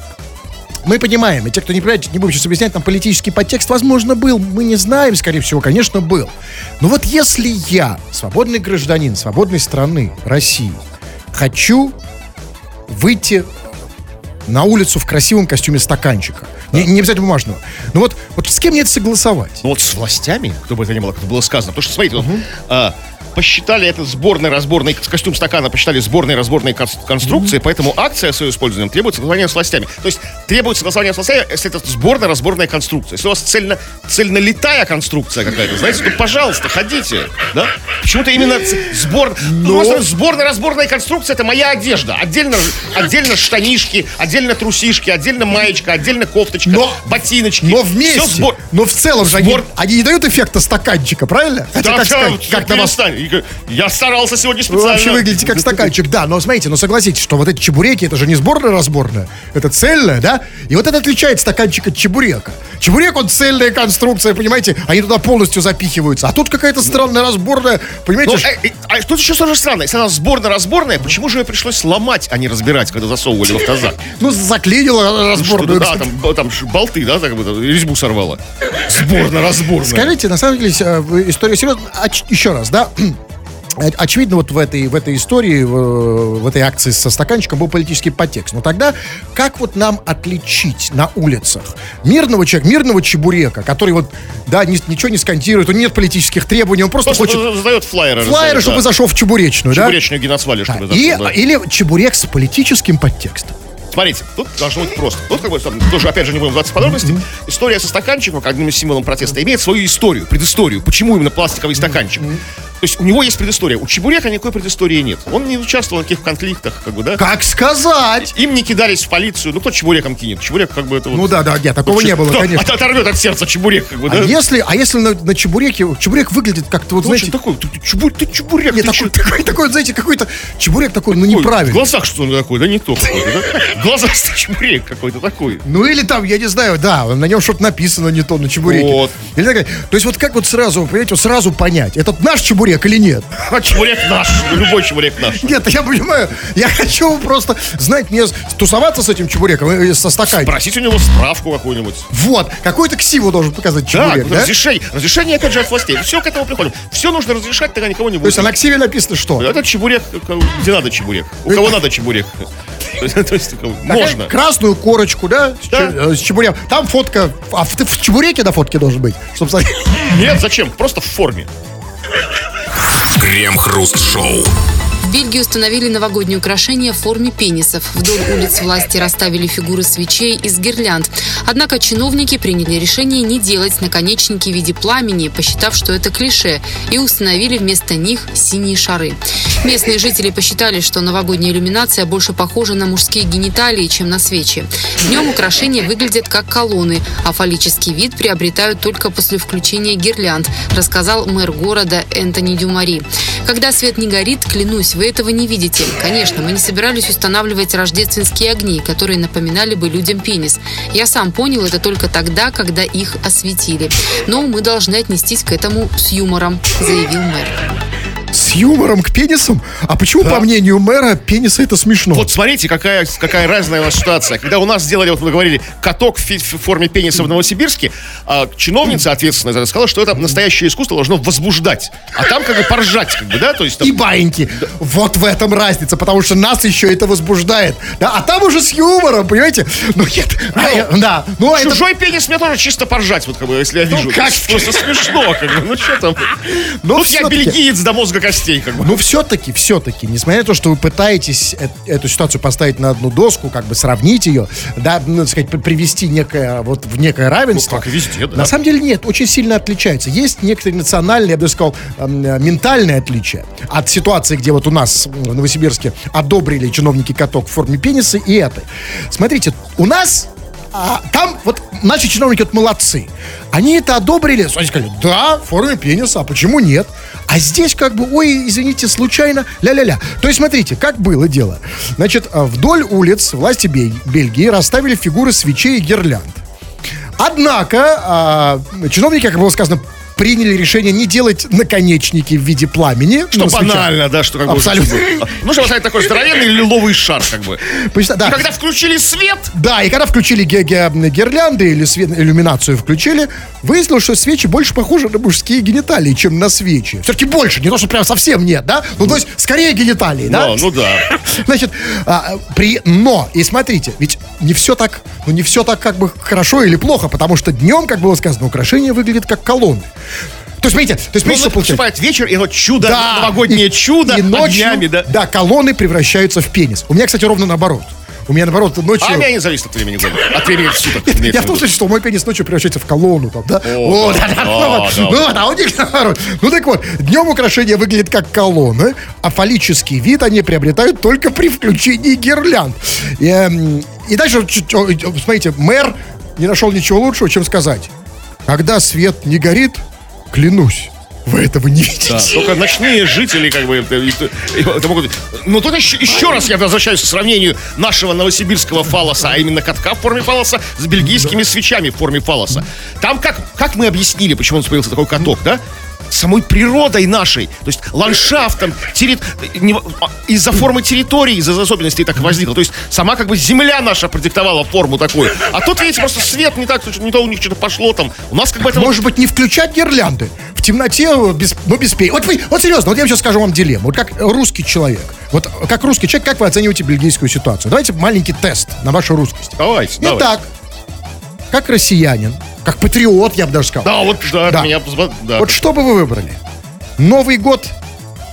мы понимаем, и те, кто не понимает, не будем сейчас объяснять, там политический подтекст, возможно, был. Мы не знаем, скорее всего, конечно, был. Но вот если я, свободный гражданин свободной страны, России, хочу выйти на улицу в красивом костюме стаканчика, не, не обязательно бумажного, ну вот, вот с кем мне это согласовать? Ну вот с властями, кто бы это ни было, как было сказано. Потому что, смотрите, вот, а, посчитали это сборной разборной костюм стакана, посчитали сборной разборной кон- конструкции, поэтому акция с ее использованием требует согласования с властями. То есть требует согласования с властями, если это сборная разборная конструкция. Если у вас цельно, цельнолитая конструкция какая-то, знаете, то, пожалуйста, ходите. Да? Почему-то именно сбор... Ну, вас сборная разборная конструкция это моя одежда. Отдельно, отдельно штанишки, отдельно трусишки, отдельно маечка, отдельно кофточка, Но- ботиночки. Но вместе, сбор- но в целом же Сбор- они, они не дают эффекта стаканчика, правильно? Хотя, Да, как, сказать, как на вас Я старался сегодня Вы специально. вообще выглядите как стаканчик, да, но смотрите, но согласитесь, что вот эти чебуреки, это же не сборная-разборная, это цельная, да? И вот это отличает стаканчик от чебурека. Чебурек, он цельная конструкция, понимаете, они туда полностью запихиваются. А тут какая-то странная разборная, понимаете? Ну, э, э, а тут еще тоже странно. Если она сборно-разборная, почему же ее пришлось ломать, а не разбирать, когда засовывали в автозак? ну, заклинила разборную. Что-то, да, там, болты, да, так бы, резьбу сорвала. Сборно-разборная. Скажите, на самом деле, э, история серьезная. Еще раз, да? Оч- Очевидно, вот в этой, в этой истории, в, в этой акции со стаканчиком был политический подтекст. Но тогда как вот нам отличить на улицах мирного человека, мирного чебурека, который вот, да, ни- ничего не скандирует, у него нет политических требований, он просто, Просто хочет задает флайеры. флайеры, раздает, чтобы да. зашел в чебуречную, да? Чебуречную геноцвали, Да, чтобы И, зашел, да. Или чебурек с политическим подтекстом. Смотрите, тут должно быть просто. Тут, как бы, там, тоже, опять же, не будем вдаваться в подробности. История со стаканчиком, как одним из символом протеста, имеет свою историю, предысторию. Почему именно пластиковый стаканчик? То есть у него есть предыстория. У Чебурека никакой предыстории нет. Он не участвовал в никаких конфликтах, как бы, да? Как сказать? Им не кидались в полицию. Ну, кто Чебуреком кинет? Чебурек, как бы, это вот... Ну да, да, нет, такого не было, кто конечно. от- оторвет от сердца Чебурек, как бы, да? А если, а если на, на чебуреке, чебурек выглядит как-то вот, знаете, такой, ты, ты чебурек, ты чебурек, Нет, ты такой, такой, такой, знаете, какой-то чебурек такой, ну, такой? В неправильный. глазах что он такой, да не то какой-то, да? Глазах чебурек какой-то такой. Ну, или там, я не знаю, да, на нем что-то написано не то, на чебуреке. Вот. Или такая- то есть вот как вот сразу, понимаете, вот сразу понять, этот наш чебурек или нет? А чебурек наш, любой чебурек наш. Нет, я понимаю, я хочу просто знать, мне тусоваться с этим чебуреком, э, со стаканчиком. Просить у него справку какую-нибудь. Вот, какой-то ксиву должен показать Да, чебурек, да? разрешение. Разрешение, опять же, от властей. Все к этому приходим. Все нужно разрешать, тогда никого не То есть а будет. на ксиве написано что? Это чебурек, э, где надо чебурек. У кого надо чебурек. То есть, можно. Красную корочку, да, с, э, чебуреком. Там фотка, а в, чебуреке на фотке должен быть. Нет, зачем? Просто в форме. Крем-хруст-шоу. Бельгии установили новогодние украшения в форме пенисов. Вдоль улиц власти расставили фигуры свечей из гирлянд. Однако чиновники приняли решение не делать наконечники в виде пламени, посчитав, что это клише, и установили вместо них синие шары. Местные жители посчитали, что новогодняя иллюминация больше похожа на мужские гениталии, чем на свечи. Днем украшения выглядят как колонны, а фаллический вид приобретают только после включения гирлянд, рассказал мэр города Энтони Дюмари. Когда свет не горит, клянусь, вы этого не видите. Конечно, мы не собирались устанавливать рождественские огни, которые напоминали бы людям пенис. Я сам понял это только тогда, когда их осветили. Но мы должны отнестись к этому с юмором, заявил мэр. С юмором к пенисам? А почему, по мнению мэра, пенисы это смешно? Вот смотрите, какая, какая разная у нас ситуация. Когда у нас сделали, вот мы говорили, каток в, форме пениса в Новосибирске, а, чиновница ответственная за это сказала, что это настоящее искусство должно возбуждать. А там как бы поржать, как бы, да? То есть там- и баиньки. Вот в этом разница, потому что нас еще это возбуждает. Да, а там уже с юмором, понимаете? Ну нет, а, да. Ну это Чужой пенис мне тоже чисто поржать, вот как бы, если я вижу. как? Просто смешно, как бы, ну что там. Ну, Ну, я бельгиец до мозга костей. Гостей, как бы. Ну, все-таки, все-таки, несмотря на то, что вы пытаетесь э- эту ситуацию поставить на одну доску, как бы сравнить ее, да, ну, так сказать, при- привести некое, вот в некое равенство. Ну, как везде, да. На самом деле нет, очень сильно отличается. Есть некоторые национальные, я бы сказал, эм, э, ментальные отличия от ситуации, где вот у нас в Новосибирске одобрили чиновники каток в форме пениса и этой. Смотрите, у нас а, там вот наши чиновники вот молодцы. Они это одобрили, они сказали, да, в форме пениса, а почему нет? А здесь как бы, ой, извините, случайно, ля-ля-ля. То есть, смотрите, как было дело. Значит, а, вдоль улиц власти Бель- Бельгии расставили фигуры свечей и гирлянд. Однако, а, чиновники, как было сказано, приняли решение не делать наконечники в виде пламени. Что на свечах. банально, да, что как бы... Абсолютно. Ну, что поставить такой здоровенный лиловый шар, как бы. Да. И когда включили свет, Да, и когда включили ге- ге- гирлянды или свет, иллюминацию включили, выяснилось, что свечи больше похожи на мужские гениталии, чем на свечи. Все-таки больше, не то, что прям совсем нет, да? Ну, то есть, скорее гениталии, да? ну, ну да. Значит, а, при, но, и смотрите, ведь не все так, ну не все так как бы хорошо или плохо, потому что днем, как было сказано, украшение выглядит как колонны. То есть, смотрите, то есть, смотрите, что наступает вечер, и вот чудо, Да. новогоднее И- чудо и ночью, огнями, да. Да, колонны превращаются в пенис. У меня, кстати, ровно наоборот. У меня, наоборот, ночью... А меня не зависит от времени года. От времени суток. Я в том смысле, что мой пенис ночью превращается в колонну, там, да? О, да, да, ну вот, ну а у них наоборот. Ну так вот, днем украшения выглядят как колонны, а фаллический вид они приобретают только при включении гирлянд. И, эм, дальше, смотрите, мэр не нашел ничего лучшего, чем сказать. Когда свет не горит, клянусь, вы этого не видите. Да, только ночные жители, как бы, это, это- могут... Но тут еще, еще раз я возвращаюсь к сравнению нашего новосибирского фалоса, а именно катка в форме фалоса с бельгийскими свечами в форме фалоса. Там как, как мы объяснили, почему он появился такой каток, да? Самой природой нашей, то есть ландшафтом, терри- а, из-за формы территории, из-за особенностей так возникло. То есть сама как бы земля наша продиктовала форму такую. А тут, видите, просто свет не так, не то у них что-то пошло там. У нас как бы это... Может быть, не включать гирлянды? В темноте, без, ну, без пей. Вот вы, вот серьезно, вот я сейчас скажу вам дилемму. Вот как русский человек, вот как русский человек, как вы оцениваете бельгийскую ситуацию? Давайте маленький тест на вашу русскость. Давайте, давайте. Итак, как россиянин, как патриот, я бы даже сказал. Да, вот, да, Да. меня... Да. Вот что бы вы выбрали? Новый год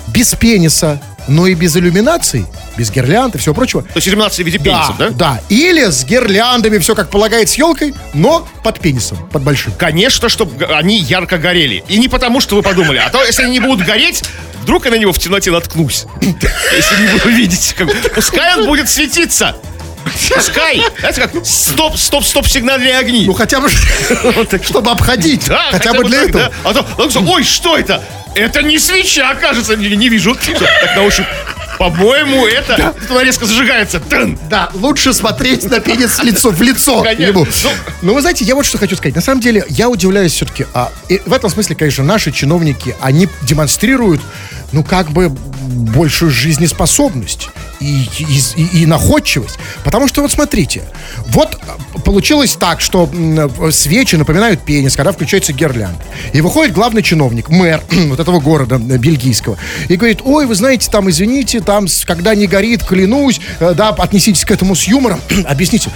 без пениса, но и без иллюминаций, без гирлянд и всего прочего. То есть иллюминация в виде пенисов, да? да. Или с гирляндами, все как полагает, с елкой, но под пенисом, под большим. Конечно, чтобы они ярко горели. И не потому, что вы подумали, а то, если они не будут гореть, вдруг я на него в темноте наткнусь. Если не буду видеть. Пускай он будет светиться. Пускай. Знаете, как стоп, стоп, стоп, сигнальные огни. Ну, хотя бы, чтобы обходить. Да, хотя, бы для этого. да. А то, ой, что это? Это не свеча, кажется, не, вижу. Так на ощупь. По-моему, это... Она резко зажигается. Тын. Да, лучше смотреть на пенис лицо, в лицо ему. Ну- Но вы знаете, я вот что хочу сказать. На самом деле, я удивляюсь все-таки. А, и в этом смысле, конечно, наши чиновники, они демонстрируют, ну, как бы большую жизнеспособность и, и, и- находчивость. Потому что, вот смотрите, вот получилось так, что свечи напоминают пенис, когда включается гирлянд. И выходит главный чиновник, мэр вот этого города э, бельгийского, и говорит, ой, вы знаете, там, извините, там, когда не горит, клянусь, э, да, отнеситесь к этому с юмором. Объясните,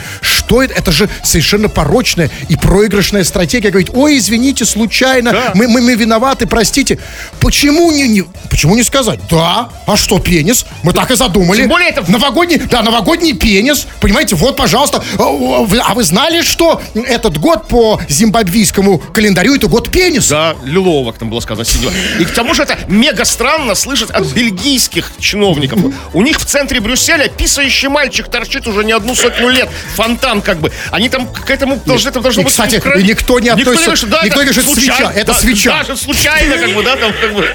это? Это же совершенно порочная и проигрышная стратегия. Говорит, ой, извините, случайно, Да. мы, мы, мы виноваты, простите. Почему не, не, почему не сказать? Да, а что, пенис? Мы так и задумали. Тем более это- Новогодний, да, новогодний пенис. Понимаете, вот, пожалуйста. А, а вы- А вы знали, что этот год по зимбабвийскому календарю это год пениса? Да, лилово, как там было сказано, синего. И к тому же это мега странно слышать от бельгийских чиновников. У них в центре Брюсселя писающий мальчик торчит уже не одну сотню лет. Фонтан как бы. Они там к этому должны, это должно И, быть... кстати, и никто не относится- что, да, никто это не говорит, случайно, свеча, это да, свеча. Даже случайно, как бы, да, там, как бы,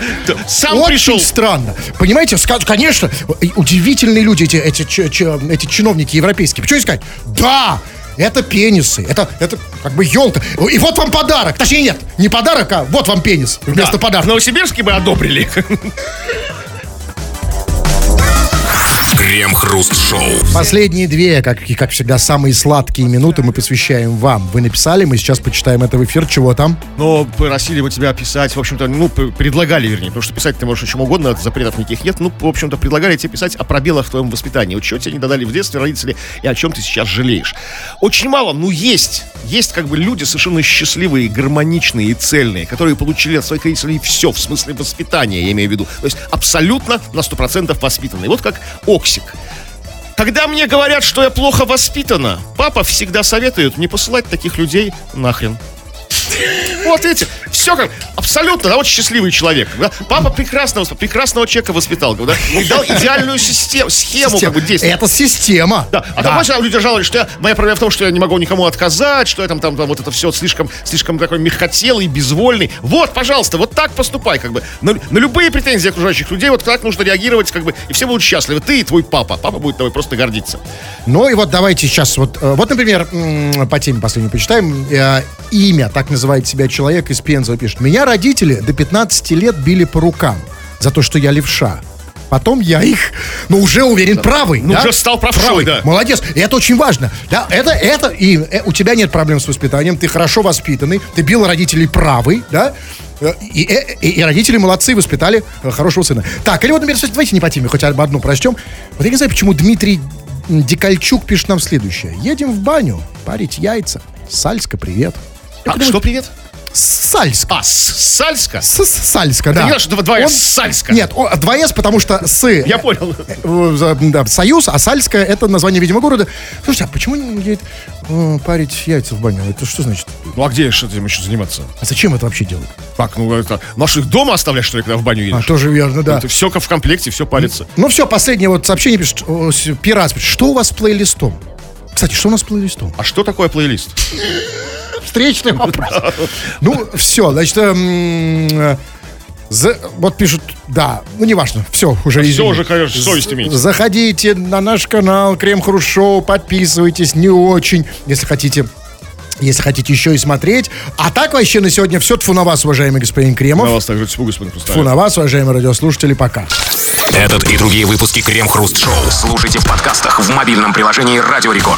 сам Очень пришел. странно. Понимаете, ска- конечно, удивительные люди, эти, эти, эти чиновники европейские. Почему искать? Да! Это пенисы, это, это как бы елка. И вот вам подарок. Точнее, нет, не подарок, а вот вам пенис вместо Да, подарка. В Новосибирске бы одобрили. Крем-хруст-шоу. Последние две, как, и как всегда, самые сладкие минуты мы посвящаем вам. Вы написали, мы сейчас почитаем это в эфир. Чего там? Но просили бы тебя писать, в общем-то, ну, предлагали, вернее, потому что писать ты можешь о чем угодно, запретов никаких нет. Ну, в общем-то, предлагали тебе писать о пробелах в твоем воспитании. Вот чего тебе не додали в детстве родители и о чем ты сейчас жалеешь. Очень мало, ну, есть. Есть как бы люди совершенно счастливые, гармоничные и цельные, которые получили от своих родителей все, в смысле воспитания, я имею в виду. То есть абсолютно на 100% воспитанные. Вот как Оксик. Когда мне говорят, что я плохо воспитана, папа всегда советует не посылать таких людей нахрен. Вот эти, все как, абсолютно, да, очень счастливый человек. Да? Папа прекрасного, прекрасного человека воспитал, да? И дал идеальную систему, схему как бы действия. Это система. Да, а там, знаешь, люди жаловались, что я, моя проблема в том, что я не могу никому отказать, что я там, там, там вот это все слишком, слишком такой мягкотелый, безвольный. Вот, пожалуйста, вот так поступай, как бы. На, на любые претензии окружающих людей вот так нужно реагировать, как бы, и все будут счастливы. Ты и твой папа. Папа будет тобой просто гордиться. Ну и вот давайте сейчас вот, э, вот, например, по теме последней почитаем. Э, Имя, так называет себя человек из Пензы, пишет. Меня родители до 15 лет били по рукам за то, что я левша. Потом я их, ну, уже уверен, правый. Ну, да? уже стал правшой, да. Молодец. И это очень важно. Да, это, это, и э, у тебя нет проблем с воспитанием, ты хорошо воспитанный, ты бил родителей правый, да, Э, и, э, и, и родители молодцы, воспитали э, хорошего сына. Так, или вот, например, давайте не по теме, хоть об одну прочтем. Вот я не знаю, почему Дмитрий Дикальчук пишет нам следующее. Едем в баню парить яйца. Сальска, привет. А, что, привет? Сальска. А, Сальска? С- Сальска, да. знаю, что два- Он- Сальска. Нет, о, два «с», потому что с... Я понял. э, за- да, Союз, а Сальская это название, видимо, города. Слушайте, а почему не э, парить яйца в баню? Это что значит? Ну, а где что этим еще заниматься? А зачем это вообще делать? Как, ну, это... Наших дома оставлять, что ли, когда в баню едешь? А, тоже верно, да. Это все в комплекте, все палится. Ну все, последнее вот сообщение пишет. Пират пишет, что у вас с плейлистом? Кстати, что у нас с плейлистом? А что такое плейлист? Встречный вопрос. Ну, все, значит, эм, э, за- вот пишут, да, ну неважно, все, уже Все извини. уже, конечно, совесть имеете. Заходите на наш канал Крем Хруст Шоу, подписывайтесь, не очень, если хотите. Если хотите еще и смотреть. А так вообще на сегодня все. Тфу на вас, уважаемый господин На Кремов. вас также тьфу, господин Тфу Хрусталев. на вас, уважаемые радиослушатели. Пока. Этот и другие выпуски Крем-хруст-шоу слушайте в подкастах в мобильном приложении Радио Рекорд.